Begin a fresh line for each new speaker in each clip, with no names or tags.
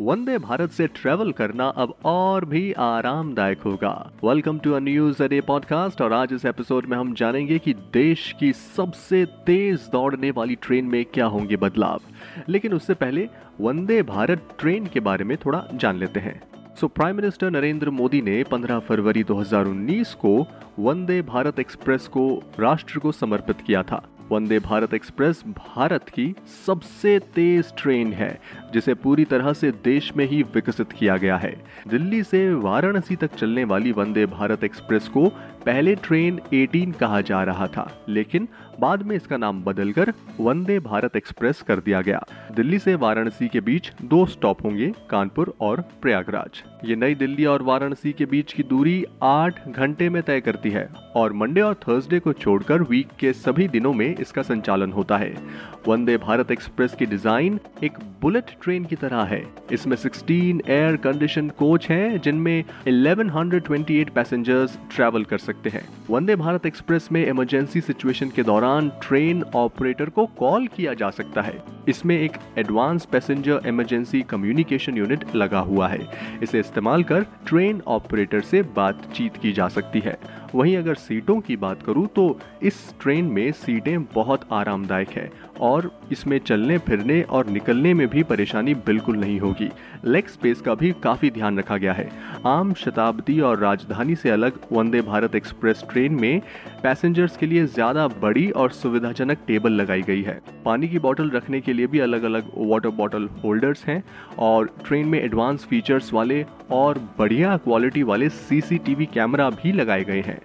Vande Bharat से travel करना अब और भी आरामदायक होगा। वेलकम टू न्यूज़ अडे पॉडकास्ट और आज इस एपिसोड में हम जानेंगे कि देश की सबसे तेज दौड़ने वाली ट्रेन में क्या होंगे बदलाव। लेकिन उससे पहले वंदे भारत ट्रेन के बारे में थोड़ा जान लेते हैं। So prime minister Narendra Modi ने 15 फरवरी 2019 को वंदे भारत एक्सप्रेस को राष्ट्र को समर्पित किया था। वंदे भारत एक्सप्रेस भारत की सबसे तेज ट्रेन है, जिसे पूरी तरह से देश में ही विकसित किया गया है। दिल्ली से वाराणसी तक चलने वाली वंदे भारत एक्सप्रेस को पहले ट्रेन 18 कहा जा रहा था, लेकिन बाद में इसका नाम बदलकर वंदे भारत एक्सप्रेस कर दिया गया। दिल्ली से वाराणसी के बीच दो स्टॉप होंगे, कानपुर और प्रयागराज। ये नई दिल्ली और वाराणसी के बीच की दूरी आठ घंटे में तय करती है और मंडे और थर्सडे को छोड़कर वीक के सभी दिनों में इसका संचालन होता है। वंदे भारत एक्सप्रेस की डिज़ाइन एक बुलेट ट्रेन की तरह है। इसमें 16 एयर कंडीशन कोच हैं, जिनमें 1128 पैसेंजर्स ट्रैवल कर सकते हैं। वंदे भारत एक्सप्रेस में इमरजेंसी सिचुएशन के दौरान ट्रेन ऑपरेटर को कॉल किया जा सकता है। इसमें एक advance passenger emergency communication unit लगा हुआ है। इसे इस्तेमाल कर ट्रेन ऑपरेटर से बातचीत की जा सकती है। वहीं अगर सीटों की बात करूँ तो इस ट्रेन में सीटें बहुत आरामदायक है और इसमें चलने, फिरने और निकलने में भी परेशानी बिल्कुल नहीं होगी। लेग स्पेस का भी काफ़ी ध्यान रखा गया है। आम शताब्दी और राजधानी से अलग वंदे भारत एक्सप्रेस ट्रेन में पैसेंजर्स के लिए ज़्यादा बड़ी और सुविधाजनक टेबल लगाई गई है। पानी की बॉटल रखने के लिए भी अलग अलग वाटर बॉटल होल्डर्स हैं और ट्रेन में एडवांस फीचर्स वाले और बढ़िया क्वालिटी वाले सीसीटीवी कैमरा भी लगाए गए हैं।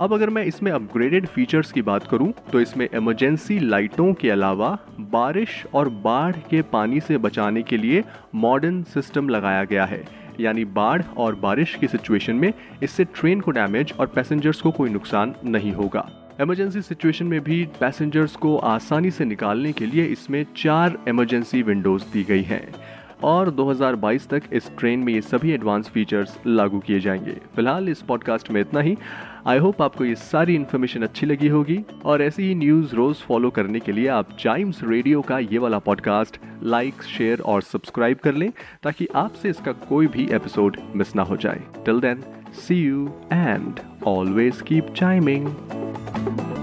अब अगर मैं इसमें अपग्रेडेड फीचर्स की बात करूँ तो इसमें इमरजेंसी लाइटों के अलावा बारिश और बाढ़ के पानी से बचाने के लिए मॉडर्न सिस्टम लगाया गया है। यानी बाढ़ और बारिश की सिचुएशन में इससे ट्रेन को डैमेज और पैसेंजर्स को कोई नुकसान नहीं होगा। इमरजेंसी सिचुएशन में भी पैसेंजर्स को आसानी से निकालने के लिए इसमें चार इमरजेंसी विंडोज़ दी गई हैं। और 2022 तक इस ट्रेन में ये सभी एडवांस फीचर्स लागू किए जाएँगे। फ़िलहाल इस पॉडकास्ट में इतना ही। आई होप आपको ये सारी इन्फॉर्मेशन अच्छी लगी होगी। और ऐसी ही न्यूज़ रोज़ फॉलो करने के लिए आप चाइम्स रेडियो का ये वाला पॉडकास्ट लाइक शेयर और सब्सक्राइब कर लें ताकि आपसे इसका कोई भी एपिसोड मिस ना हो जाए। Till then see you and always keep chiming thank you